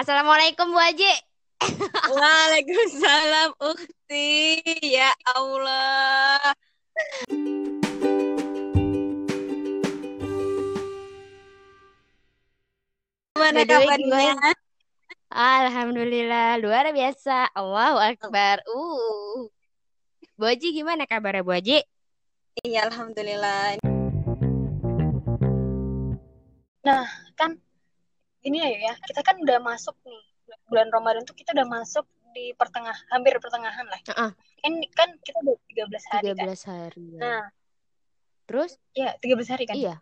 Assalamualaikum Bu Haji. Waalaikumsalam Ukti. Ya Allah. Gimana kabarnya? Alhamdulillah luar biasa. Allahu Akbar. Uh. Bu Haji gimana kabarnya Bu Haji? Iya, alhamdulillah. Nah, kan ini ya, ya, kita kan udah masuk nih bulan Ramadan tuh kita udah masuk di pertengah hampir pertengahan lah. Heeh. Kan kan kita udah 13 hari kan. 13 hari. ya. Nah, Terus? ya 13 hari kan. Iya.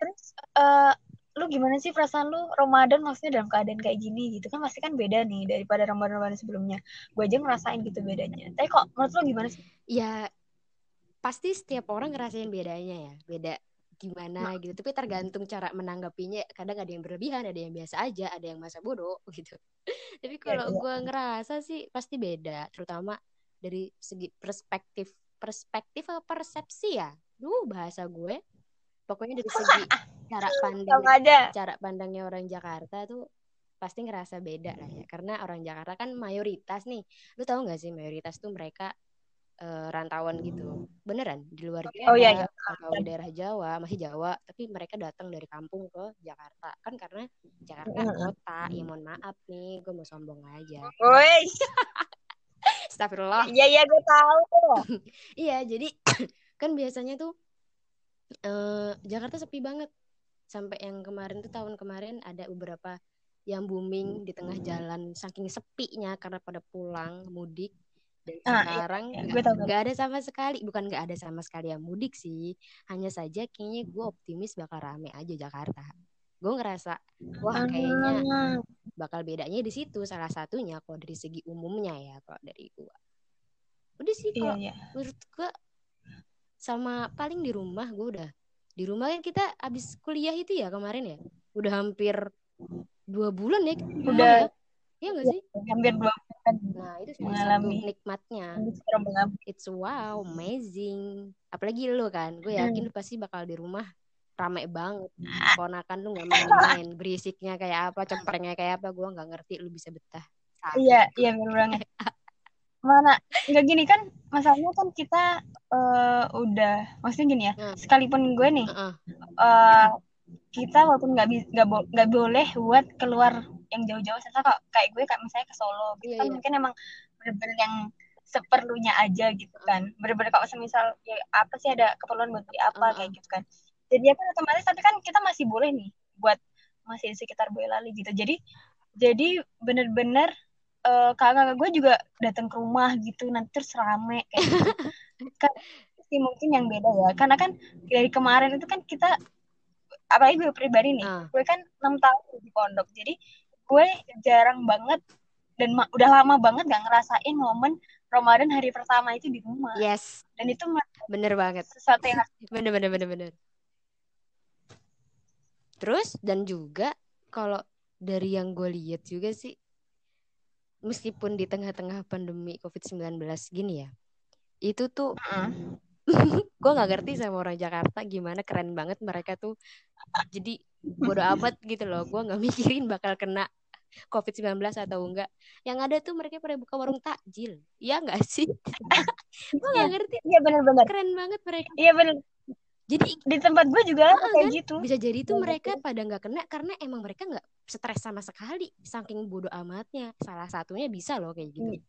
Terus eh lu gimana sih perasaan lu Ramadan maksudnya dalam keadaan kayak gini gitu kan pasti kan beda nih daripada Ramadan-Ramadan sebelumnya. Gue aja ngerasain gitu bedanya. Tapi kok menurut lu gimana sih? Ya pasti setiap orang ngerasain bedanya ya. Beda gimana gitu. Tapi tergantung cara menanggapinya. Kadang ada yang berlebihan, ada yang biasa aja, ada yang masa bodoh gitu. Tapi kalau iya. gue ngerasa sih pasti beda, terutama dari segi perspektif perspektif apa persepsi ya. Duh, bahasa gue. Pokoknya dari segi cara pandang cara pandangnya orang Jakarta tuh pasti ngerasa beda lah ya karena orang Jakarta kan mayoritas nih lu tahu nggak sih mayoritas tuh mereka eh, rantauan gitu beneran di luar Jawa Oh, iya, iya. atau daerah Jawa masih Jawa tapi mereka datang dari kampung ke Jakarta kan karena Jakarta kota ya mohon maaf nih gue mau sombong aja Woi, Astagfirullah iya iya gue tahu. Iya, jadi kan biasanya tuh eh Jakarta sepi banget. Sampai yang kemarin tuh tahun kemarin ada beberapa yang booming di tengah jalan saking sepinya karena pada pulang mudik. Dan Ah, sekarang iya, gue tahu, gue nggak ada sama sekali, bukan nggak ada sama sekali yang mudik sih. Hanya saja kayaknya gue optimis bakal rame aja Jakarta. Gue ngerasa wah kayaknya bakal bedanya di situ salah satunya kalau dari segi umumnya ya kalau dari gua. Udah sih iya kalau iya. menurut gua sama paling di rumah gua udah di rumah kan kita abis kuliah itu ya kemarin ya udah hampir dua bulan ya Udah. ya Iya nggak sih Hampir dua nah itu mengalami. nikmatnya. It's wow amazing. Apalagi lo kan gue yakin lu pasti bakal di rumah rame banget. Ponakan lu nggak main-main berisiknya kayak apa cemprengnya kayak apa gua nggak ngerti lu bisa betah. Iya, iya bener banget. Mana nggak gini kan masalahnya kan kita eh, udah maksudnya gini ya. Hmm. Sekalipun gue nih Heeh. eh, kita walaupun nggak nggak bo- nggak boleh buat keluar yang jauh-jauh saya kok kayak gue kayak misalnya ke Solo gitu Iya, kan iya. mungkin emang bener-bener yang seperlunya aja gitu kan. Bener-bener kalau semisal ya apa sih ada keperluan buat beli apa Heeh. kayak gitu kan. Jadi ya kan otomatis tapi kan kita masih boleh nih buat masih di sekitar Boyolali gitu. Jadi jadi bener-bener eh, kakak gue juga datang ke rumah gitu nanti terus rame kayak gitu. Kan sih mungkin yang beda ya. Karena kan dari kemarin itu kan kita apalagi gue pribadi nih Ah. gue kan enam tahun di pondok jadi gue jarang banget dan udah lama banget gak ngerasain momen Ramadan hari pertama itu di rumah. Yes. Dan itu bener banget. sesuatu yang bener bener bener bener. Terus dan juga kalau dari yang gue lihat juga sih meskipun di tengah-tengah pandemi COVID-19 gini ya itu tuh gue nggak ngerti sama orang Jakarta gimana keren banget mereka tuh jadi bodo amat gitu loh. Gue nggak mikirin bakal kena COVID-19 atau enggak. Yang ada tuh mereka pada buka warung takjil. Ya nggak sih? Gue nggak ngerti. Iya bener-bener keren banget mereka. Iya bener. Jadi di tempat gue juga Ah, kayak kan? gitu. Bisa jadi tuh Iya, mereka pada nggak kena karena emang mereka nggak stres sama sekali saking bodo amatnya. Salah satunya bisa loh kayak gitu.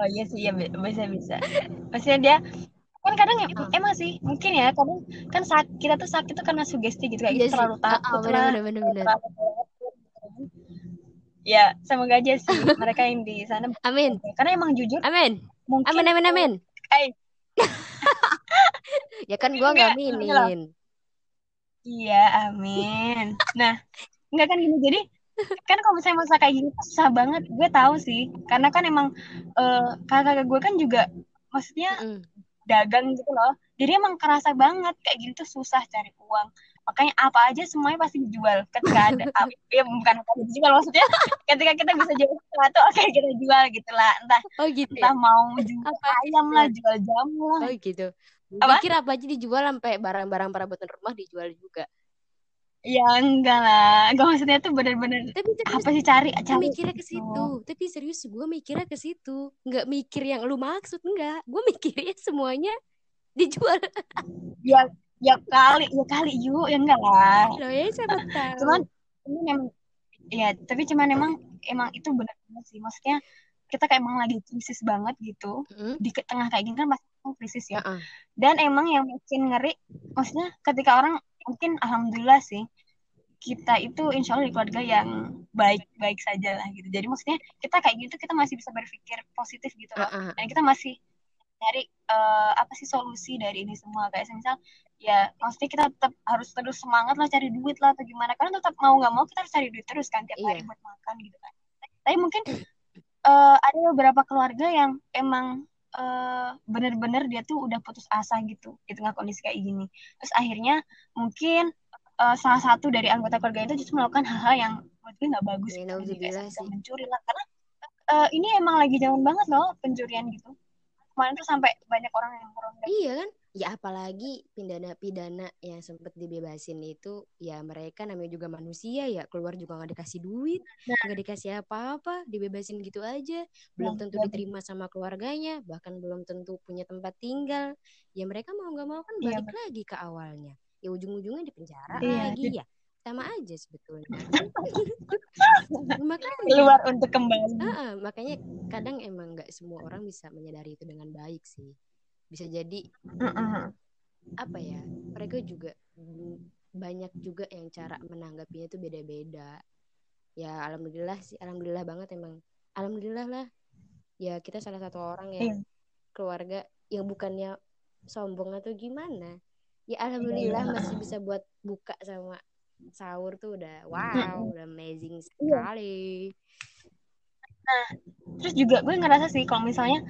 Oh iya sih iya bi- bisa bisa. Maksudnya dia kan kadang em- Ah. emang sih mungkin ya kadang kan saat kita tuh sakit tuh karena sugesti gitu kayak Iya gitu terlalu takut lah bener, bener, bener. terlalu gitu ya semoga aja sih mereka yang di sana amin karena emang jujur amin mungkin amin amin amin Eh. ya kan gua nggak aminin Iya, amin. Nah, enggak kan gini. Jadi, kan kalau misalnya masa kayak gini susah banget. Gue tahu sih. Karena kan emang eh, kakak gue kan juga, maksudnya Mm-mm. Dagang gitu loh. Jadi emang kerasa banget kayak gini tuh susah cari uang. Makanya apa aja semuanya pasti dijual. Ketika ada, ya bukan apa dijual maksudnya. Ketika kita bisa jual sesuatu, oke kita jual gitu lah. Entah, oh gitu ya entah mau jual Apa ayam lah, jual jamu lah. oh gitu Apa? pikir apa aja dijual sampai barang-barang perabotan rumah dijual juga ya enggak lah. Gue maksudnya tuh bener-bener tapi serius apa sih cari cari mikirnya ke situ. Tapi serius gue mikirnya ke situ. Nggak mikir yang lu maksud enggak. Gue mikirnya semuanya dijual. Ya ya kali ya kali yuk. Ya enggak lah. Lo ya siapa tahu. Cuman ini memang ya tapi cuman emang emang itu benar banget sih. Maksudnya kita kayak emang lagi krisis banget gitu. Mm, di tengah kayak gini kan masih krisis ya. Uh-uh. dan emang yang bikin ngeri maksudnya ketika orang mungkin alhamdulillah sih kita itu insya Allah di keluarga yang baik-baik saja lah gitu. Jadi maksudnya kita kayak gitu kita masih bisa berpikir positif gitu loh. Dan kita masih cari eh, apa sih solusi dari ini semua. Kayak misal ya maksudnya kita tetap harus terus semangat lah cari duit lah atau gimana. Karena tetap mau nggak mau kita harus cari duit terus kan tiap hari Iya. buat makan gitu kan. Tapi mungkin eh, ada beberapa keluarga yang emang eh, bener-bener dia tuh udah putus asa gitu di tengah kondisi kayak gini terus akhirnya mungkin eh, salah satu dari anggota keluarga itu justru melakukan hal-hal yang menurut gue nggak bagus Ya, gitu. Kayak mencuri lah karena eh, ini emang lagi zaman banget loh pencurian gitu kemarin tuh sampai banyak orang yang meronda Iya kan? Ya apalagi pidana-pidana yang sempat dibebasin itu ya mereka namanya juga manusia ya keluar juga nggak dikasih duit nggak dikasih apa-apa dibebasin gitu aja. Belum Nah, tentu iya, diterima sama keluarganya bahkan belum tentu punya tempat tinggal. Ya mereka mau nggak mau kan Iya, balik lagi ke awalnya. Ya ujung-ujungnya di penjara Iya, lagi ya. Sama aja sebetulnya. Makanya keluar untuk kembali. Ah, ah, makanya kadang emang nggak semua orang bisa menyadari itu dengan baik sih. Bisa jadi Mm-mm. apa ya? Mereka juga banyak juga yang cara menanggapinya itu beda-beda. Ya alhamdulillah sih, alhamdulillah banget emang. Alhamdulillah lah. Ya kita salah satu orang yang Iya. keluarga yang bukannya sombong atau gimana. Ya alhamdulillah Iya. masih bisa buat buka sama sahur tuh udah wow, udah amazing Iya. Sekali. terus juga gue ngerasa sih kalau misalnya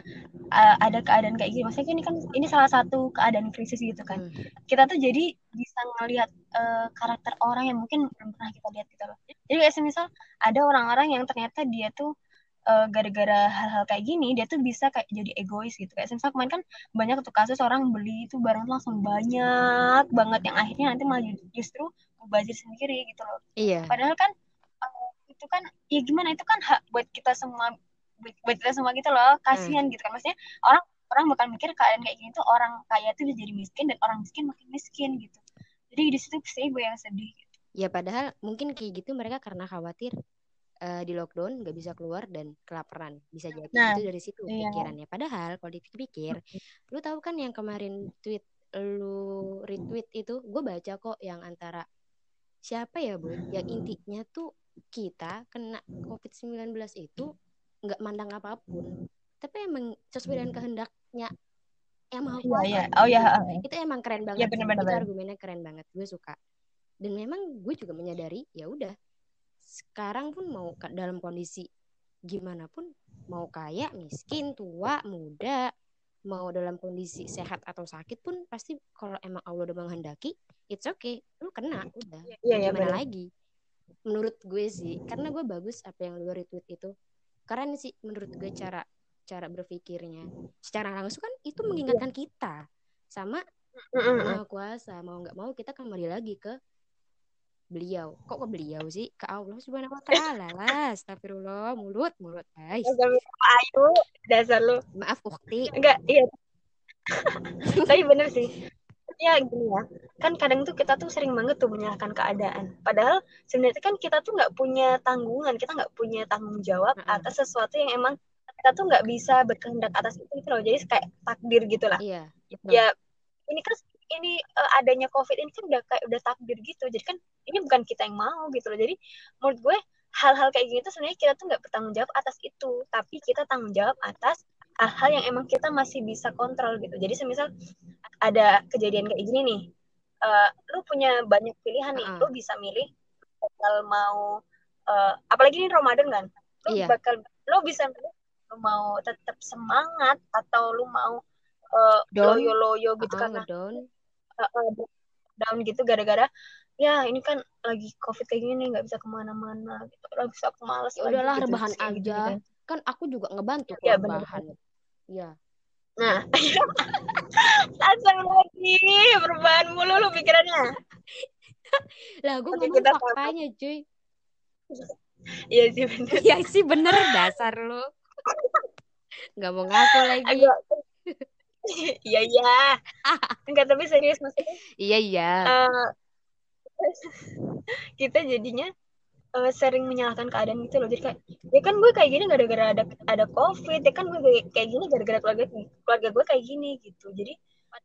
uh, ada keadaan kayak gini maksudnya ini kan ini salah satu keadaan krisis gitu kan Hmm. kita tuh jadi bisa ngelihat uh, karakter orang yang mungkin belum pernah kita lihat gitu loh jadi kayak semisal ada orang-orang yang ternyata dia tuh uh, gara-gara hal-hal kayak gini dia tuh bisa kayak jadi egois gitu kayak semisal kemarin kan banyak tuh kasus orang beli itu barang langsung banyak banget yang akhirnya nanti malah justru mubazir sendiri gitu loh Iya. Padahal kan itu kan ya gimana itu kan hak buat kita semua buat kita semua gitu loh. Kasihan gitu kan maksudnya orang orang bakal mikir keadaan kayak gini tuh orang kaya tuh jadi miskin dan orang miskin makin miskin gitu. Jadi di situ sih gue yang sedih. Gitu. Ya padahal mungkin kayak gitu mereka karena khawatir eh, di lockdown nggak bisa keluar dan kelaparan bisa jadi Nah, itu dari situ iya. pikirannya. Padahal kalau dipikir-pikir, lu tahu kan yang kemarin tweet lu retweet itu, gue baca kok yang antara siapa ya bu, yang intinya tuh kita kena COVID-19 itu nggak mandang apa pun, tapi emang sesuai dengan kehendaknya yang Iya kuasa. iya. Oh ya. Itu emang keren banget. Iya sih. benar-benar. Itu argumennya keren banget. Gue suka. Dan memang gue juga menyadari ya udah sekarang pun mau dalam kondisi gimana pun mau kaya, miskin, tua, muda, mau dalam kondisi sehat atau sakit pun pasti kalau emang Allah udah menghendaki, it's okay. Lu kena udah. Iya iya gimana benar. lagi? Menurut gue sih, karena gue bagus apa yang lu retweet itu. Karena sih menurut gue cara cara berpikirnya. Secara langsung kan itu mengingatkan kita. Sama maha kuasa mau nggak mau kita kembali lagi ke beliau. Kok ke beliau sih? Ke Allah subhanahu wa taala lah. Astagfirullah. Mulut mulut. Guys ayu, dasar lu. maaf ukti. Enggak, iya. Tapi bener sih. Ya gini ya, kan kadang tuh kita tuh sering banget tuh menyalahkan keadaan. Padahal sebenarnya kan kita tuh nggak punya tanggungan, kita nggak punya tanggung jawab Mm-mm. atas sesuatu yang emang kita tuh nggak bisa berkehendak atas itu gitu loh. Jadi kayak takdir gitu lah. iya Ya ini kan ini eh, adanya COVID ini kan udah kayak udah takdir gitu. Jadi kan ini bukan kita yang mau gitu loh. Jadi menurut gue hal-hal kayak gini tuh sebenarnya kita tuh nggak bertanggung jawab atas itu, tapi kita tanggung jawab atas hal-hal yang emang kita masih bisa kontrol gitu. Jadi semisal ada kejadian kayak gini nih, eh, lu punya banyak pilihan nih, Uh-uh. lu bisa milih bakal mau, eh, apalagi ini Ramadan kan, lu Iya. bakal, lu bisa milih lu mau tetap semangat atau lu mau Down. loyo-loyo gitu Ah, karena ngedown uh, uh, down gitu gara-gara ya ini kan lagi covid kayak gini nggak bisa ke mana-mana gitu lah bisa aku males ya udahlah gitu, rebahan gitu aja kan. Kan aku juga ngebantu kok bener. rebahan iya nah langsung lagi berbahan mulu lu pikirannya lah gue ngomong kita faktanya cuy Iya sih bener. Iya sih bener dasar lu nggak mau ngaku lagi Agak. Iya iya. Enggak tapi serius maksudnya iya iya eh, kita jadinya eh, sering menyalahkan keadaan gitu loh. Jadi kayak ya kan gue kayak gini gara-gara ada ada covid. Ya kan gue kayak- gini gara-gara keluarga keluarga gue kayak gini gitu. Jadi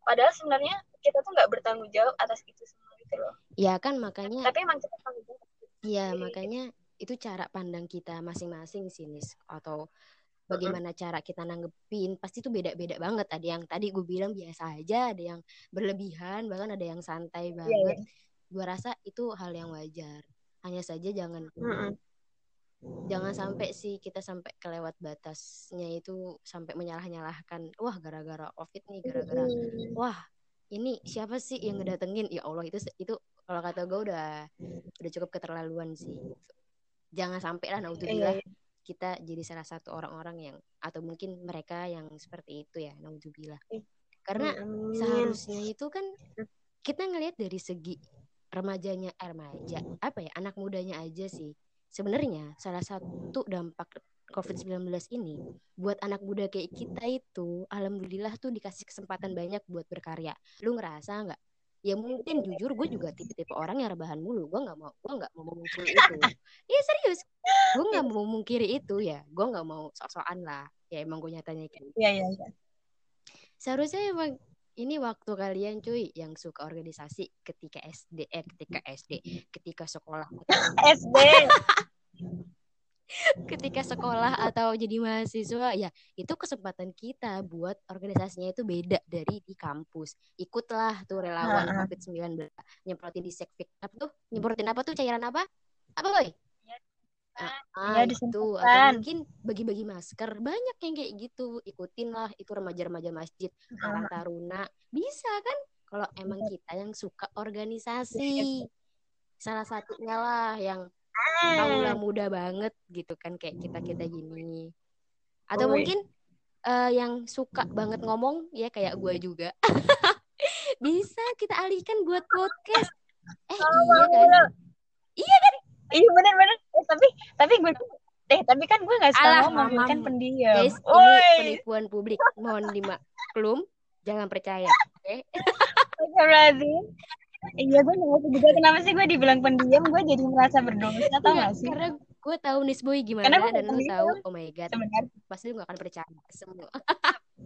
padahal sebenarnya kita tuh nggak bertanggung jawab atas itu semua gitu loh. ya kan makanya Tapi emang kita tanggung jawab. Iya, makanya itu cara pandang kita masing-masing sih, Nis. Atau bagaimana cara kita nanggepin, pasti itu beda-beda banget. Ada yang tadi gue bilang biasa aja, ada yang berlebihan, bahkan ada yang santai Iya, banget. Gue rasa itu hal yang wajar. Hanya saja jangan Mm-mm. jangan sampai sih kita sampai kelewat batasnya itu sampai menyalah-nyalahkan. Wah, gara-gara Covid nih, gara-gara Mm. wah ini siapa sih yang ngedatengin ya Allah itu itu kalau kata gue udah udah cukup keterlaluan sih jangan sampai lah Iya, naudzubillah iya. kita jadi salah satu orang-orang yang atau mungkin mereka yang seperti itu ya naudzubillah karena Amin. seharusnya itu kan kita ngelihat dari segi remajanya eh, remaja apa ya anak mudanya aja sih. Sebenarnya salah satu dampak COVID-19 ini buat anak muda kayak kita itu alhamdulillah tuh dikasih kesempatan banyak buat berkarya. Lu ngerasa nggak? Ya mungkin jujur gue juga tipe-tipe orang yang rebahan mulu. Gue nggak mau gue nggak mau memungkiri itu. Iya serius. Gue nggak mau memungkiri itu ya. Gue nggak mau sok-sokan lah. Ya emang gue nyatanya kayak gitu. Iya iya iya. seharusnya emang ini waktu kalian cuy yang suka organisasi ketika SD eh ketika SD ketika sekolah SD. ketika sekolah atau jadi mahasiswa ya itu kesempatan kita buat organisasinya itu beda dari di kampus. Ikutlah tuh relawan Ha-ha. COVID-19 nyemprotin disinfektan apa tuh? Nyemprotin apa tuh? Cairan apa? Apa boy Ah, Iya, itu atau mungkin bagi-bagi masker banyak yang kayak gitu. Ikutin lah itu remaja-remaja masjid karang taruna. Bisa kan? Kalau emang kita yang suka organisasi. salah satunya lah yang kaula muda banget gitu kan kayak kita kita gini. Atau Oi. mungkin eh, yang suka banget ngomong ya kayak gue juga. Bisa kita alihkan buat podcast. Eh iya kan? Iya benar-benar. Eh, tapi tapi gue eh tapi kan gue nggak suka Alah, ngomong kan pendiam. guys ini Woi. penipuan publik mohon dimaklum jangan percaya oke Astagfirullahaladzim. Iya gue nggak juga kenapa sih gue dibilang pendiam gue jadi merasa berdosa tau Enggak, gak sih karena gue tahu Nisboy gimana gue dan pendiam. tahu oh my god sebenarnya. pasti lu gak akan percaya semua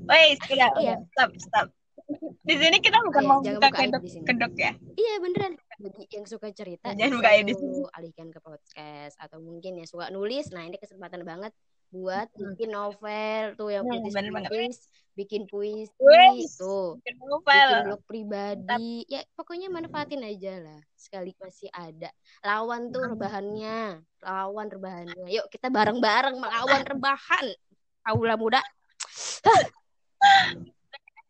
Woi sudah Iya. stop stop. Di sini kita bukan Iya, mau buka kedok sini. kedok ya. Iya beneran. Bagi yang suka cerita Jangan buka di tuh alihkan ke podcast atau mungkin yang suka nulis. Nah ini kesempatan banget buat bikin novel tuh yang Hmm, puitis bener bikin puisi Wes, tuh. bikin bikin novel. blog pribadi. Ya pokoknya manfaatin aja lah sekali masih ada. Lawan tuh rebahannya lawan rebahannya. Yuk kita bareng-bareng melawan rebahan. Aula muda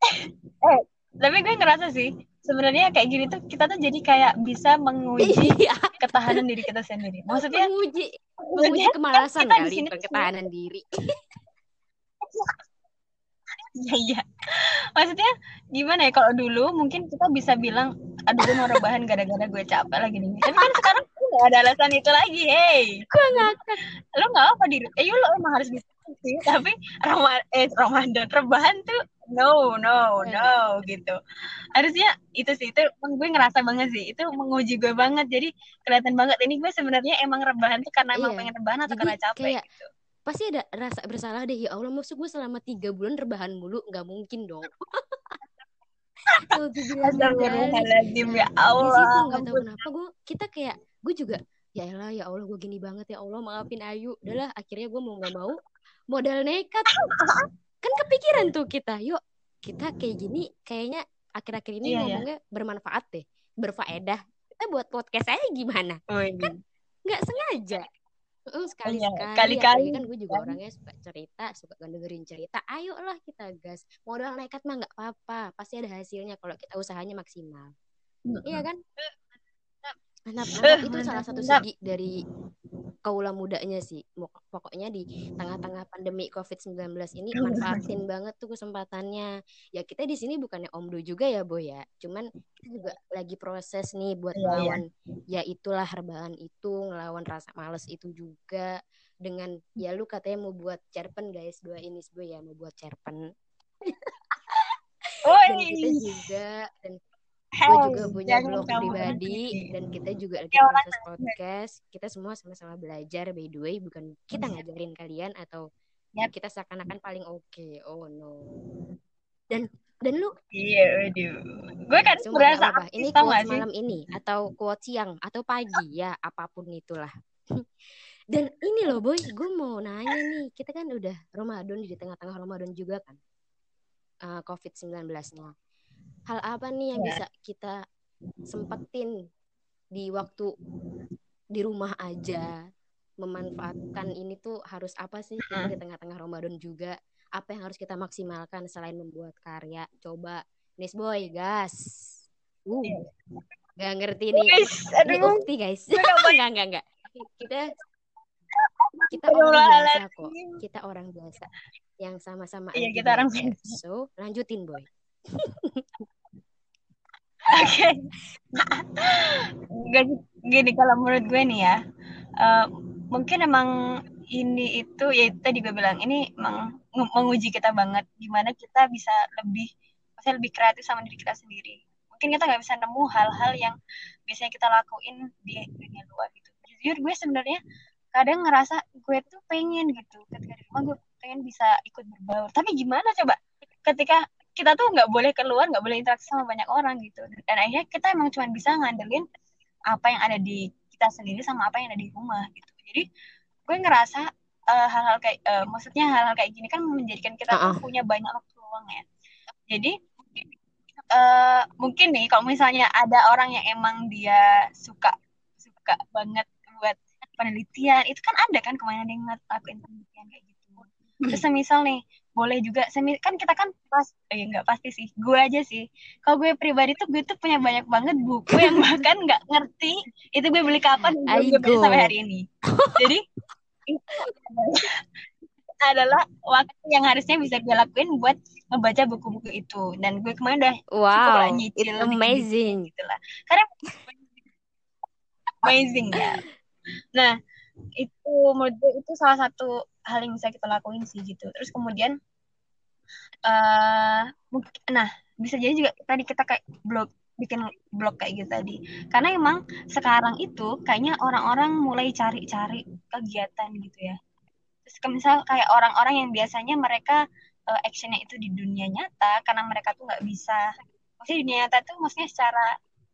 Tapi gue ngerasa sih sebenarnya kayak gini tuh kita tuh jadi kayak bisa menguji iya ketahanan diri kita sendiri. Maksudnya menguji menguji maksudnya kemalasan kita di kali tuh- ketahanan diri Iya iya. Maksudnya gimana ya kalau dulu mungkin kita bisa bilang aduh gue mau rebahan gara-gara gue capek lagi nih. Tapi kan sekarang nggak ada alasan itu lagi. Hey, gue ngakak lo nggak apa di eh lo emang harus bisa sih. Tapi Rama eh Ramadan rebahan tuh no no no gitu. Harusnya itu sih itu gue ngerasa banget sih itu menguji gue banget. Jadi kelihatan banget ini gue sebenarnya emang rebahan tuh karena emang Iya. pengen rebahan atau Jadi karena capek kayak- gitu. pasti ada rasa bersalah deh ya Allah maksud gue selama tiga bulan rebahan mulu nggak mungkin dong Astagfirullahaladzim ya di Allah. situ nggak tahu kenapa gue kita kayak gue juga ya elah ya Allah gue gini banget ya Allah maafin Ayu. Udahlah akhirnya gue mau nggak mau modal nekat kan kepikiran tuh kita yuk kita kayak gini kayaknya akhir-akhir Iya, ini iya. ngomongnya bermanfaat deh berfaedah. Kita buat podcast aja gimana? Wih. nggak sengaja. Sekali Iya, sekali. kali-kali, kan gue juga kan. orangnya suka cerita suka dengerin cerita. Ayolah kita gas. Modal nekat mah nggak apa-apa pasti ada hasilnya kalau kita usahanya maksimal. Iya kan mantap, mantap. itu salah satu segi dari kaula mudanya sih. Pokoknya di tengah-tengah pandemi COVID-19 ini manfaatin banget tuh kesempatannya. Ya kita di sini bukannya omdo juga ya, Boy ya. Cuman kita juga lagi proses nih buat iya, iya. melawan ya itulah rebahan itu, ngelawan rasa males itu juga dengan ya lu katanya mau buat cerpen guys, dua ini Boy ya mau buat cerpen. dan kita juga dan gue juga punya blog pribadi dan kita juga lagi proses podcast. Kita semua sama-sama belajar by the way. Bukan kita iya. ngajarin kalian atau yep. kita seakan-akan paling oke. Okay. oh no. Dan dan lu? Iya waduh. Gue kan berasa apa, ini quotes malam ini atau quotes siang atau pagi ya apa pun itulah. Dan ini loh boy. Gue mau nanya nih. Kita kan udah Ramadan di tengah-tengah Ramadan juga kan. Uh, COVID-19 nya hal apa nih yang ya. bisa kita sempetin di waktu di rumah aja? Memanfaatkan ini tuh harus apa sih? Kita di tengah-tengah Ramadan juga. Apa yang harus kita maksimalkan selain membuat karya? Coba Nis Boy gas. Uh iya. nggak ngerti nih. Ini bukti guys. Nggak nggak nggak. Kita kita orang biasa kok. Kita orang biasa yang sama-sama iya, kita orang biasa. So lanjutin boy Oke. Okay. Gini kalau menurut gue nih ya, uh, mungkin emang ini itu ya tadi gue bilang ini emang menguji kita banget gimana kita bisa lebih maksudnya lebih kreatif sama diri kita sendiri. Mungkin kita nggak bisa nemu hal-hal yang biasanya kita lakuin di dunia luar gitu. Jujur gue sebenarnya kadang ngerasa gue tuh pengen gitu ketika di rumah gue pengen bisa ikut berbaur. Tapi gimana coba ketika kita tuh nggak boleh keluar nggak boleh interaksi sama banyak orang gitu. Dan akhirnya kita emang cuma bisa ngandelin apa yang ada di kita sendiri sama apa yang ada di rumah gitu. Jadi gue ngerasa uh, hal-hal kayak uh, maksudnya hal-hal kayak gini kan menjadikan kita uh -uh. tuh punya banyak waktu luang ya. Jadi uh, mungkin nih kalau misalnya ada orang yang emang dia suka suka banget buat penelitian itu kan ada kan ke mana dia ngelakuin penelitian kayak gitu terus misal nih boleh juga semi kan kita kan pas eh nggak pasti sih gue aja sih. Kalau gue pribadi tuh gue tuh punya banyak banget buku yang bahkan nggak ngerti itu gue beli kapan dan gue beli sampai hari ini. Jadi adalah waktu yang harusnya bisa gue lakuin buat ngebaca buku-buku itu. Dan gue kemarin udah wow lah nyicil it's amazing. gitu lah karena amazing ya. Nah itu menurut gue itu salah satu hal yang bisa kita lakuin sih gitu. Terus kemudian uh, nah bisa jadi juga tadi kita kayak blog bikin blog kayak gitu tadi. Karena emang sekarang itu kayaknya orang-orang mulai cari-cari kegiatan gitu ya. Terus misal kayak orang-orang yang biasanya mereka uh, actionnya itu di dunia nyata karena mereka tuh nggak bisa. Maksudnya dunia nyata tuh maksudnya secara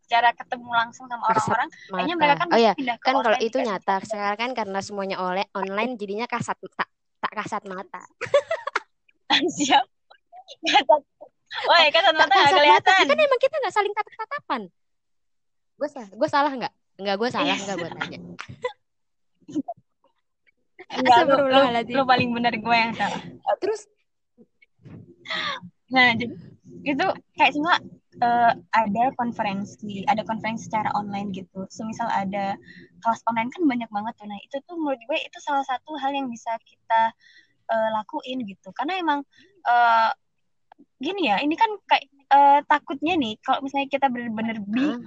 secara ketemu langsung sama orang-orang kayaknya mereka kan oh iya kan kalau itu nyata sekarang kan karena semuanya oleh online jadinya kasat tak tak kasat mata siap Oh ya kasat mata nggak kelihatan. Mata. Kan emang kita nggak saling tatap tatapan. Gue salah, gue salah nggak? Nggak gue salah nggak buat tanya. Enggak, lu, lu, lu paling benar gue yang salah. Terus, nah jadi itu kayak semua uh, ada konferensi, ada konferensi secara online gitu. Semisal ada kelas online kan banyak banget tuh. Nah, itu tuh menurut gue itu salah satu hal yang bisa kita uh, lakuin gitu. Karena emang uh, gini ya, ini kan kayak uh, takutnya nih kalau misalnya kita bener-bener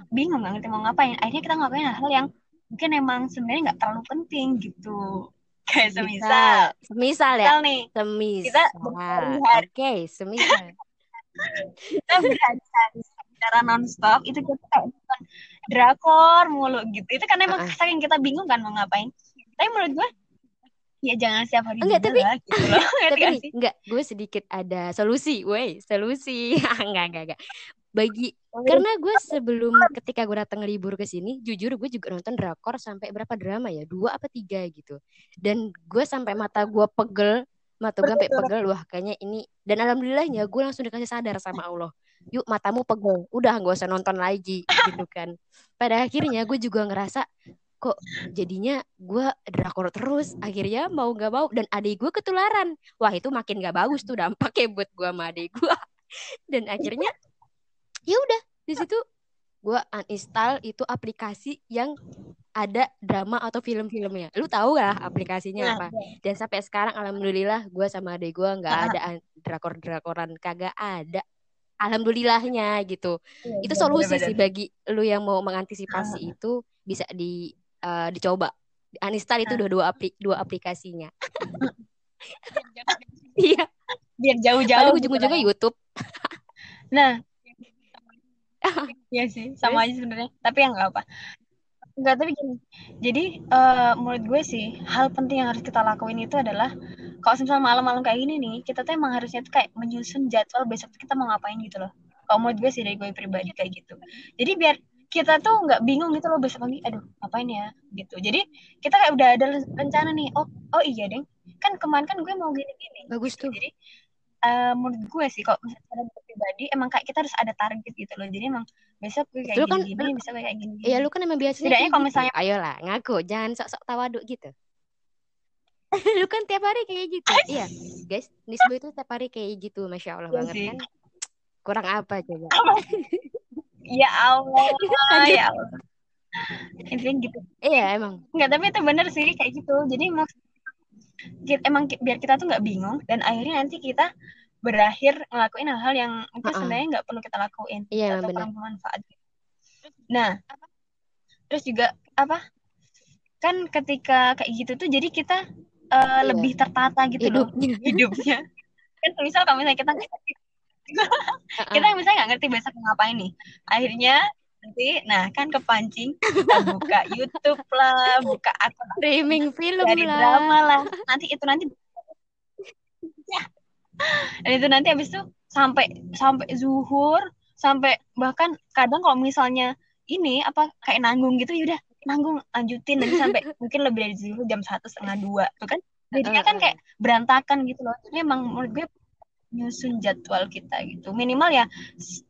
bingung nggak ngerti mau ngapain, akhirnya kita ngapain hal-hal yang mungkin emang sebenarnya nggak terlalu penting gitu. Kayak semisal, semisal ya, semisal nih, semisal. Kita Oke, okay, semisal kita berhari-hari secara nonstop. Itu kita kayak nonton drakor mulu gitu. Itu karena emang uh -uh. saking kita bingung kan mau ngapain. Tapi menurut gue ya jangan siap hari enggak tapi lah, gitu loh. tapi enggak gue sedikit ada solusi woi solusi. Enggak enggak enggak. Bagi karena gue sebelum ketika gue datang libur ke sini jujur gue juga nonton drakor sampai berapa drama ya? Dua apa tiga gitu. Dan gue sampai mata gue pegel mata gue sampai pegel wah kayaknya ini. Dan alhamdulillahnya gue langsung dikasih sadar sama Allah. Yuk matamu pegel. Udah gak usah nonton lagi gitu kan. Pada akhirnya gue juga ngerasa kok jadinya gue drakor terus. Akhirnya mau gak mau dan adik gue ketularan. Wah itu makin gak bagus tuh dampaknya buat gue sama adik gue dan akhirnya ya udah di situ gue uninstall itu aplikasi yang ada drama atau film-filmnya. Lu tahu lah aplikasinya Nah, apa? iya. Dan sampai sekarang alhamdulillah gue sama adek gue nggak ada an- drakor-drakoran kagak ada. Alhamdulillahnya gitu. Iya, Itu iya, solusi bener-bener. sih bagi lu yang mau mengantisipasi itu bisa di eh, dicoba. Uninstall itu Ah. dua-dua apli- dua aplikasinya. Iya, biar jauh-jauh gitu ujung-ujungnya ya. YouTube. Nah, iya sih, sama aja sebenarnya. Tapi ya nggak apa. Nggak, tapi gini. Jadi, eh, menurut gue sih, hal penting yang harus kita lakuin itu adalah, kalau misalnya malam-malam kayak gini nih, kita tuh emang harusnya tuh kayak menyusun jadwal besok tuh kita mau ngapain gitu loh. Kalau menurut gue sih, dari gue pribadi kayak gitu. Jadi, biar kita tuh nggak bingung gitu loh besok pagi, aduh, ngapain ya, gitu. Jadi, kita kayak udah ada rencana nih, oh, oh iya, deng. Kan kemarin kan gue mau gini-gini. Bagus tuh. Jadi, eh, menurut gue sih kalau misalnya pribadi emang kayak kita harus ada target gitu loh jadi emang besok gue kayak Lu kan- besok gue kayak gini Iya, lu kan emang biasanya Setidaknya kalau gitu. misalnya- Ayolah, ngaku, jangan sok-sok tawaduk gitu. lu kan tiap hari kayak gitu. iya, guys, Nisbo itu tiap hari kayak gitu, masya Allah Iya banget sih. kan. Kurang apa coba? ya Allah ya Allah intinya gitu iya, emang. nggak tapi itu bener sih kayak gitu jadi emang kita, emang biar kita tuh nggak bingung dan akhirnya nanti kita berakhir ngelakuin hal-hal yang mungkin Uh-uh. sebenarnya nggak perlu kita lakuin Iya, atau kurang bermanfaat nah terus juga apa kan ketika kayak gitu tuh jadi kita eh, Iya. lebih tertata gitu loh Hidupnya. hidupnya kan misal kalau misalnya kita kita misalnya nggak ngerti besok ngapain nih akhirnya nanti nah kan kepancing kita buka YouTube lah buka akun Streaming film dari lah. drama lah nanti itu nanti Ya. dan itu nanti habis itu sampai sampai zuhur sampai bahkan kadang kalau misalnya ini apa kayak nanggung gitu yaudah nanggung lanjutin nanti sampai mungkin lebih dari zuhur jam satu setengah dua tuh kan jadinya kan kayak berantakan gitu loh jadi emang menurut gue nyusun jadwal kita gitu minimal ya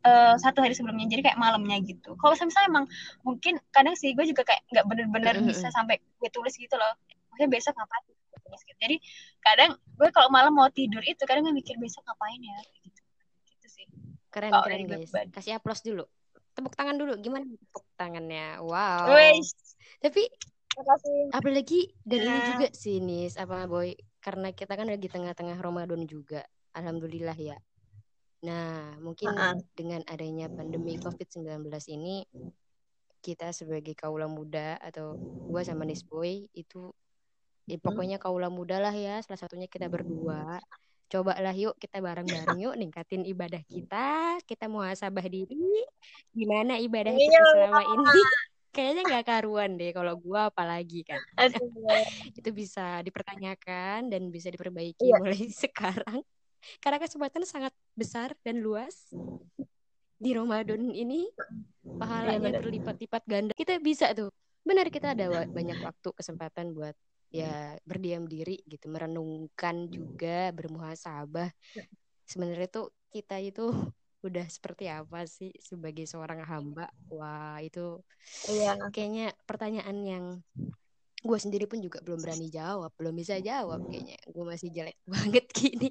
eh, satu hari sebelumnya jadi kayak malamnya gitu kalau misalnya emang mungkin kadang sih gue juga kayak nggak bener-bener Mm-mm. bisa sampai gue tulis gitu loh maksudnya besok ngapain tulis gitu. jadi kadang gue kalau malam mau tidur itu kadang gue mikir besok ngapain ya gitu gitu sih Keren, Kalau keren dari guys. pribadi. Kasih aplaus dulu. Tepuk tangan dulu. Gimana tepuk tangannya? Wow. Tapi makasih apalagi dan ini Ya. juga sih Nis apa boy karena kita kan lagi tengah-tengah Ramadan juga alhamdulillah ya. Nah mungkin Ha-ha. dengan adanya pandemi COVID-19 ini kita sebagai kaula muda atau gua sama Nis boy itu ya pokoknya kaula muda lah ya. Salah satunya kita berdua. Cobalah yuk kita bareng-bareng yuk ningkatin ibadah kita. Kita muhasabah diri. Gimana ibadah kita Iya. selama ini? Kayaknya nggak karuan deh kalau gua apalagi kan. Itu bisa dipertanyakan dan bisa diperbaiki Iya. mulai sekarang karena kesempatan sangat besar dan luas. Di Ramadan ini pahalanya benar. berlipat-lipat ganda. Kita bisa tuh. Benar kita ada banyak waktu kesempatan buat ya berdiam diri gitu. Merenungkan juga bermuhasabah. Sebenarnya tuh kita itu udah seperti apa sih sebagai seorang hamba? Wah itu Iya. kayaknya pertanyaan yang gue sendiri pun juga belum berani jawab belum bisa jawab kayaknya. Gue masih jelek banget gini.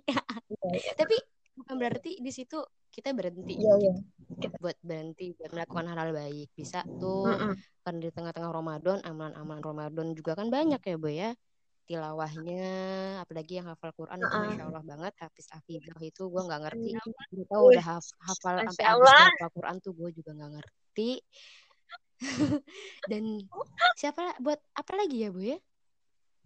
Iya, tapi bukan berarti di situ kita berhenti Iya, iya. buat berhenti buat melakukan hal-hal baik. Bisa tuh Mm-mm. kan di tengah-tengah Ramadan amalan-amalan Ramadan juga kan banyak ya boy ya. Tilawahnya apalagi yang hafal Quran itu Uh-uh. masya Allah banget. Hafiz hafizah itu gue nggak ngerti. Tau Wih, udah haf- hafal sampai habis hafal Quran tuh gue juga nggak ngerti dan siapa buat apa lagi ya bu ya?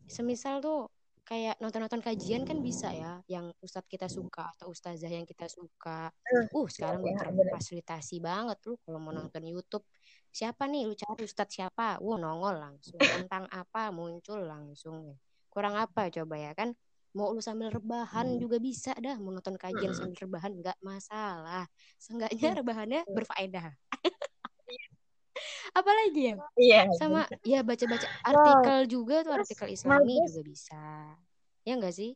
Semisal tuh kayak nonton-nonton kajian kan bisa ya yang ustadz kita suka atau ustazah yang kita suka. Uh sekarang iya, udah bener. terfasilitasi banget lu kalau mau nonton YouTube. Siapa nih? Lu cari ustadz siapa? Wow nongol langsung. Tentang apa muncul langsung. Kurang apa coba ya kan? Mau lu sambil rebahan juga bisa dah mau nonton kajian sambil rebahan nggak masalah. Seenggaknya rebahannya berfaedah apalagi ya Iya. sama ya baca-baca artikel juga tuh artikel Islami juga bisa ya enggak sih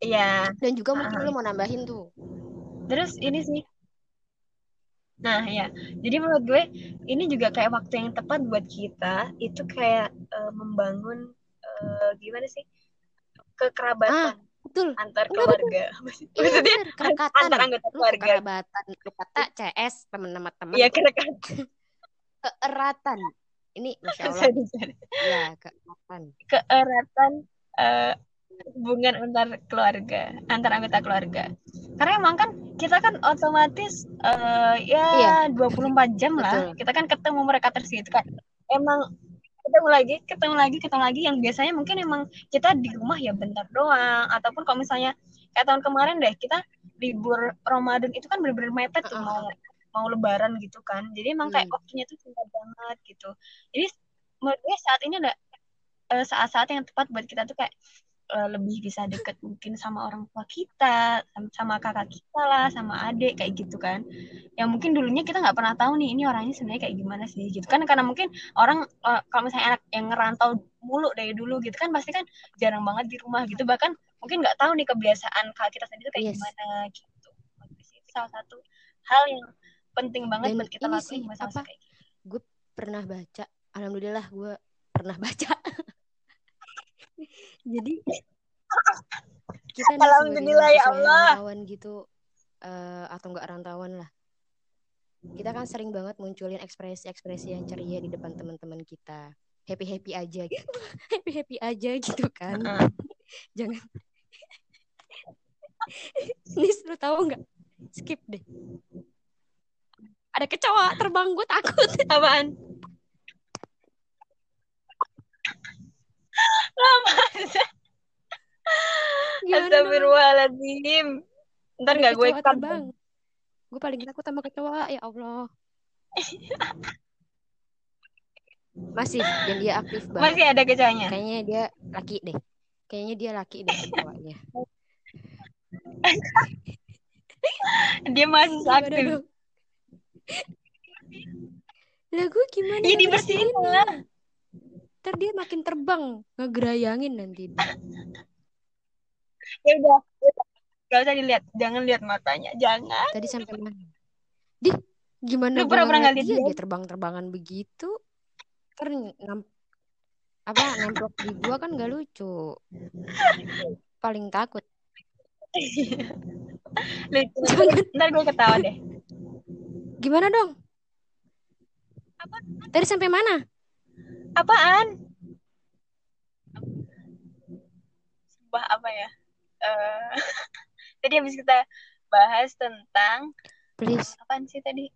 Iya. dan juga mungkin Ah. lu mau nambahin tuh Terus ini sih. Nah, ya. Jadi menurut gue ini juga kayak waktu yang tepat buat kita itu kayak eh, membangun eh, gimana sih? kekerabatan. Betul. antar keluarga Iya maksudnya bener, kerekatan. antar anggota Lu keluarga kekerabatan, lu kata CS teman sama teman. iya kerekatan Keeratan. Ini masya Allah. Ya keeratan. keeratan eh, hubungan antar keluarga antar anggota keluarga karena emang kan kita kan otomatis eh, ya Iya. 24 jam lah Betul. kita kan ketemu mereka terus gitu kan emang ketemu lagi ketemu lagi ketemu lagi. Yang biasanya mungkin emang kita di rumah ya bentar doang. Ataupun kalau misalnya kayak tahun kemarin deh kita libur Ramadan itu kan bener-bener mepet tuh mau mau lebaran gitu kan. Jadi emang kayak Hmm. waktunya tuh singkat banget gitu. Jadi menurut gue saat ini ada eh, saat-saat yang tepat buat kita tuh kayak eh, lebih bisa deket mungkin sama orang tua kita sama, sama kakak kita lah sama adik kayak gitu kan. Yang mungkin dulunya kita nggak pernah tahu nih ini orangnya sebenarnya kayak gimana sih gitu kan. Karena mungkin orang eh, kalau misalnya anak yang ngerantau mulu dari dulu gitu kan pasti kan jarang banget di rumah gitu. Bahkan mungkin nggak tahu nih kebiasaan kakak kita sendiri kayak Yes. gimana gitu. Itu salah satu hal yang penting banget Dan buat kita lakuin masa-masa kayak gitu. gue pernah baca. Alhamdulillah gue pernah baca jadi kita Alhamdulillah ya Allah. rantauan gitu eh, atau enggak rantauan lah. Kita kan sering banget munculin ekspresi-ekspresi yang ceria di depan teman-teman kita. Happy happy aja gitu. Happy happy aja gitu kan. Jangan. Nis lu tahu nggak? Skip deh. Ada kecoa terbang gue takut. Apaan lama Astagfirullahaladzim. Ntar nggak gue cut. terbang gue paling takut sama kecoa ya Allah masih dan dia aktif banget Masih ada kecoanya. kayaknya dia laki deh kayaknya dia laki deh kecoanya Dia masih aktif. lah gue gimana Ya dibersihin lah. Ntar dia makin terbang ngegerayangin nanti Ya udah. udah. Gak usah dilihat. Jangan lihat matanya. Jangan. tadi sampai mana di gimana Lu gua nggak lihat dia dia? terbang-terbangan begitu ngam- apa nemplok di gua kan gak lucu paling takut Lucu. Ntar gue ketawa deh. gimana dong tadi sampai mana Apaan? Sebuah apa ya? Eh, tadi habis kita bahas tentang please apaan sih tadi?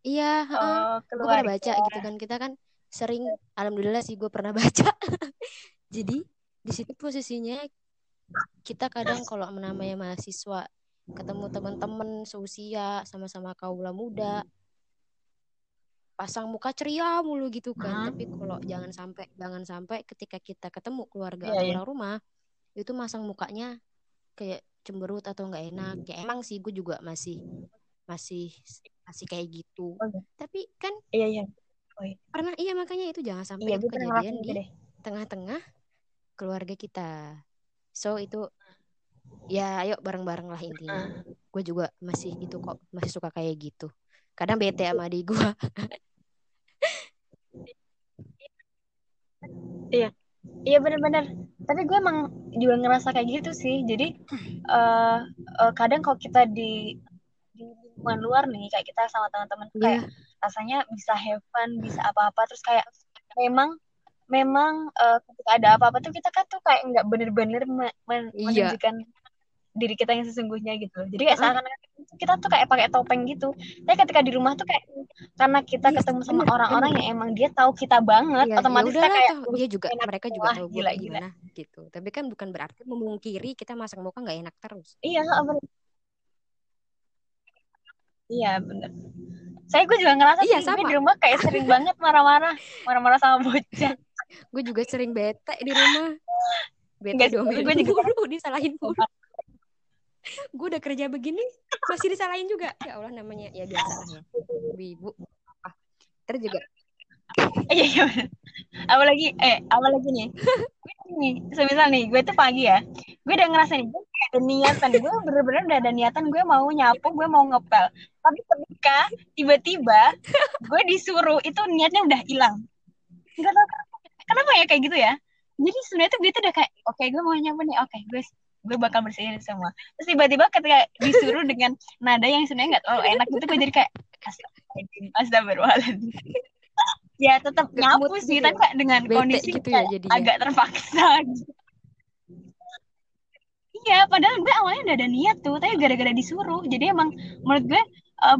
iya heeh. Oh, gue pernah baca gitu kan kita kan sering alhamdulillah sih gue pernah baca jadi di situ posisinya kita kadang kalau namanya mahasiswa ketemu teman-teman seusia sama-sama kaula muda pasang muka ceria mulu gitu kan Hmm. tapi kalau jangan sampai jangan sampai ketika kita ketemu keluarga Iya, atau iya. orang rumah itu masang mukanya kayak cemberut atau nggak enak ya emang sih gue juga masih masih masih kayak gitu Oh, iya. tapi kan Iya, iya. pernah iya makanya itu jangan sampai Iya, itu kejadian di deh. tengah-tengah keluarga kita so itu ya ayo bareng-bareng lah intinya gue juga masih itu kok masih suka kayak gitu kadang bete sama adik gue Iya bener-bener. Tapi gue emang juga ngerasa kayak gitu sih. Jadi eh eh, kadang kalau kita di di lingkungan luar nih, kayak kita sama teman-teman tuh kayak Iya. rasanya bisa have fun, bisa apa-apa. Terus kayak memang memang eh, ketika ada apa-apa tuh kita kan tuh kayak nggak bener-bener me- men- Iya. menunjukkan diri kita yang sesungguhnya gitu. Jadi kayak seakan-akan kita tuh kayak pakai topeng gitu. Tapi ketika di rumah tuh kayak karena kita Yes, ketemu sama orang-orang yang emang dia tahu kita banget, Iya, ya otomatis kita kayak toh dia juga enak mereka juga wah, tahu gila, gila. gimana gitu tapi kan bukan berarti memungkiri kita masang muka nggak enak terus Iya, bener. Iya, bener. Saya gue juga ngerasa Iya, sih, sama. di rumah kayak sering banget marah-marah, marah-marah sama bocah. gue juga sering bete di rumah bete diomelin gue juga disalahin mulu gue udah kerja begini masih disalahin juga ya Allah namanya ya biasa lah ibu ah terus juga Iya, iya. bener. Apalagi, eh, apalagi nih. Gue nih, semisal nih, gue tuh pagi ya. Gue udah ngerasa nih, gue kayak ada niatan. Gue bener-bener udah ada niatan, gue mau nyapu, gue mau ngepel. Tapi ketika tiba-tiba gue disuruh, itu niatnya udah hilang. Gak tau kenapa, ya kayak gitu ya. Jadi sebenarnya tuh gue tuh udah kayak, oke gue mau nyapu nih, oke gue gue bakal bersihin semua terus tiba-tiba ketika disuruh dengan nada yang sebenarnya nggak terlalu enak gitu gue jadi kayak astagfirullahaladzim ya tetap nyapu sih gitu tapi ya? kayak dengan Bete kondisi gitu ya jadinya. agak terpaksa gitu. iya padahal gue awalnya udah ada niat tuh tapi gara-gara disuruh jadi emang menurut gue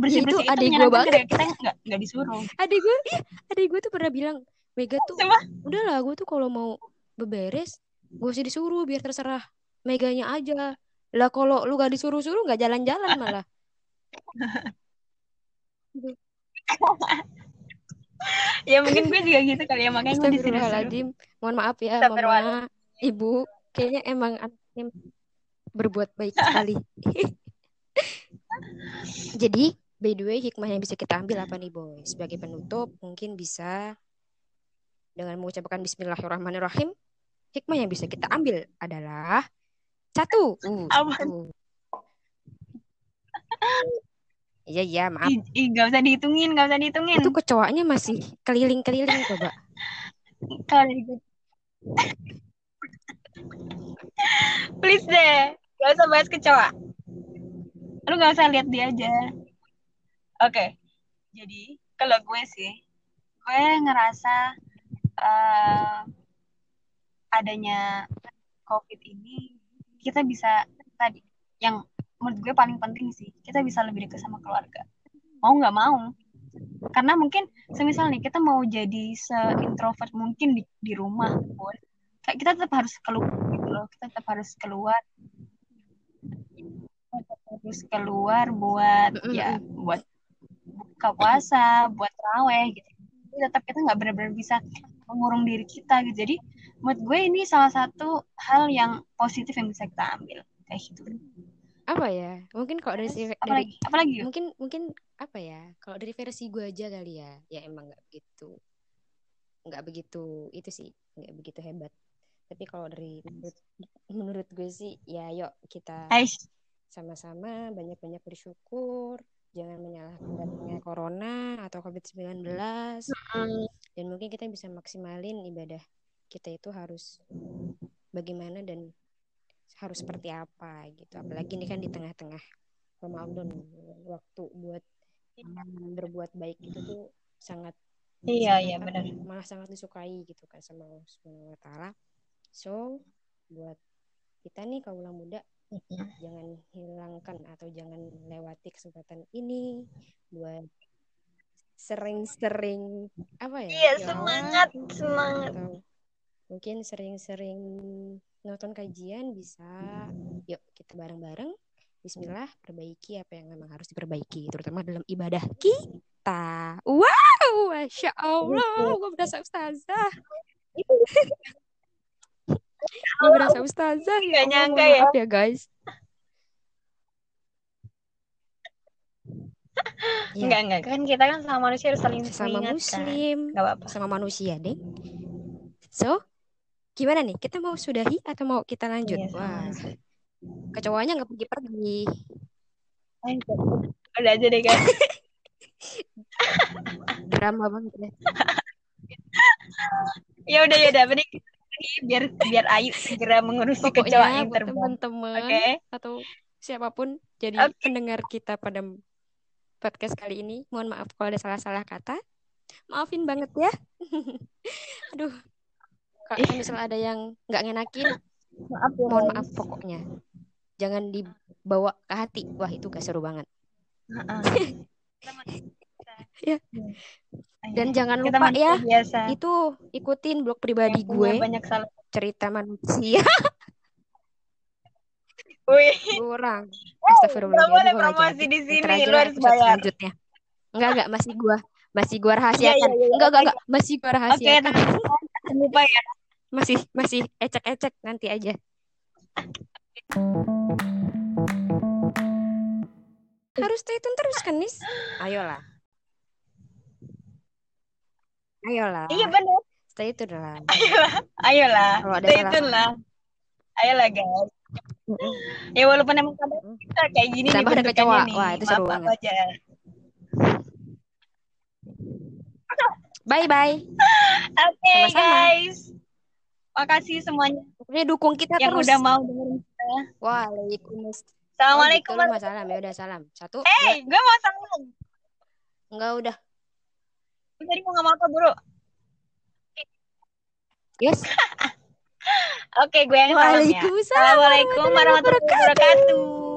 bersih bersih itu itu, gue menyenangkan banget. kita nggak nggak disuruh adik gue iya adik gue tuh pernah bilang Mega tuh udahlah gue tuh kalau mau beberes gue usah disuruh biar terserah Meganya aja. Lah kalau lu gak disuruh-suruh nggak jalan-jalan malah. Ya mungkin gue juga gitu kali ya makanya gue disuruh-suruh. Mohon maaf ya mama ibu. Kayaknya emang anaknya berbuat baik sekali. Jadi by the way hikmah yang bisa kita ambil apa nih boy? Sebagai penutup mungkin bisa dengan mengucapkan Bismillahirrahmanirrahim. Hikmah yang bisa kita ambil adalah satu uh, Apa? iya iya maaf Ih, gak usah dihitungin, gak usah dihitungin. itu kecoaknya masih keliling-keliling coba dari gue. Please deh, gak usah bahas kecoa. Lu gak usah lihat dia aja. Oke, jadi kalau gue sih, gue ngerasa eh, adanya COVID ini, kita bisa tadi, yang menurut gue paling penting sih, kita bisa lebih dekat sama keluarga. Mau nggak mau, karena mungkin semisal nih kita mau jadi se-introvert mungkin di, di rumah pun kayak kita tetap harus keluar gitu loh kita tetap harus keluar. Tetap harus keluar buat ya buat buka puasa buat raweh gitu. Tapi tetap kita nggak benar-benar bisa mengurung diri kita gitu. Jadi menurut gue ini salah satu hal yang positif yang bisa kita ambil. Kayak gitu. Apa ya? Mungkin kalau dari dari apalagi apalagi yuk? mungkin mungkin apa ya? Kalau dari versi gue aja kali ya. Ya emang nggak begitu. Nggak begitu itu sih. Nggak begitu hebat. Tapi kalau dari menurut menurut gue sih ya yuk kita sama-sama banyak-banyak bersyukur. Jangan menyalahkan datangnya corona atau covid-19 dan mungkin kita bisa maksimalin ibadah kita itu harus bagaimana dan harus seperti apa gitu. Apalagi ini kan di tengah-tengah Ramadan waktu buat um, berbuat baik itu tuh sangat iya sangat iya benar. malah sangat disukai gitu kan sama Allah Subhanahu wa taala. So buat kita nih kaula muda jangan hilangkan atau jangan lewati kesempatan ini buat sering-sering apa ya? Iya, tilawah semangat, semangat. atau mungkin sering-sering nonton kajian bisa. Yuk kita bareng-bareng. Bismillah perbaiki apa yang memang harus diperbaiki terutama dalam ibadah kita. Wow masya Allah gue berasa ustazah. Gue berasa ustazah. Ya Gak Allah, nyangka mohon ya. maaf ya guys Ya, Enggak, enggak. Kan kita kan sama manusia harus saling sesama mengingatkan. muslim Enggak apa-apa. sama manusia deh so gimana nih kita mau sudahi atau mau kita lanjut Iya, sama. wah kecoanya nggak pergi-pergi Ayo, Udah aja deh, guys. drama banget ya ya udah, ya udah. Mending pergi biar biar Ayu segera mengurusi kecoa yang terbang. teman-teman Oke. atau siapa pun jadi Oke. pendengar kita pada podcast kali ini. Mohon maaf kalau ada salah-salah kata. Maafin banget ya. Aduh. Kalau misalnya ada yang nggak ngenakin Maaf ya, mohon maaf pokoknya. Jangan dibawa ke hati. Wah itu gak seru banget. Ya. Dan jangan kita lupa ya biasa. itu ikutin blog pribadi gue. banyak salah. cerita manusia Wih, kurang nggak Astagfirullahaladzim boleh promosi di sini. Lu harus bayar. selanjutnya enggak enggak masih gua masih gua Iya, rahasiakan iya, iya. enggak enggak enggak masih gua Oke, rahasiakan teman-teman. Lupa ya. masih masih ecek-ecek nanti aja harus stay tune terus kan Nis ayolah ayolah Iya benar. stay tune lah Ayolah, ayolah. Stay tune lah. Ayolah guys. Ya walaupun emang kadang kita kayak gini nih ada bentukannya kecoa. nih. Wah, itu seru Maaf banget. aja. bye bye Oke Sama-sama. guys. Makasih semuanya pokoknya dukung kita yang terus udah mau dengerin kita. Waalaikumsalam. Assalamualaikum oh, gitu, salam ya udah salam. Satu. Eh, hey, gue mau salam. Enggak udah. Tadi mau ngomong apa, Bro? Yes. Oke, gue yang salam ya. Assalamualaikum warahmatullahi wabarakatuh.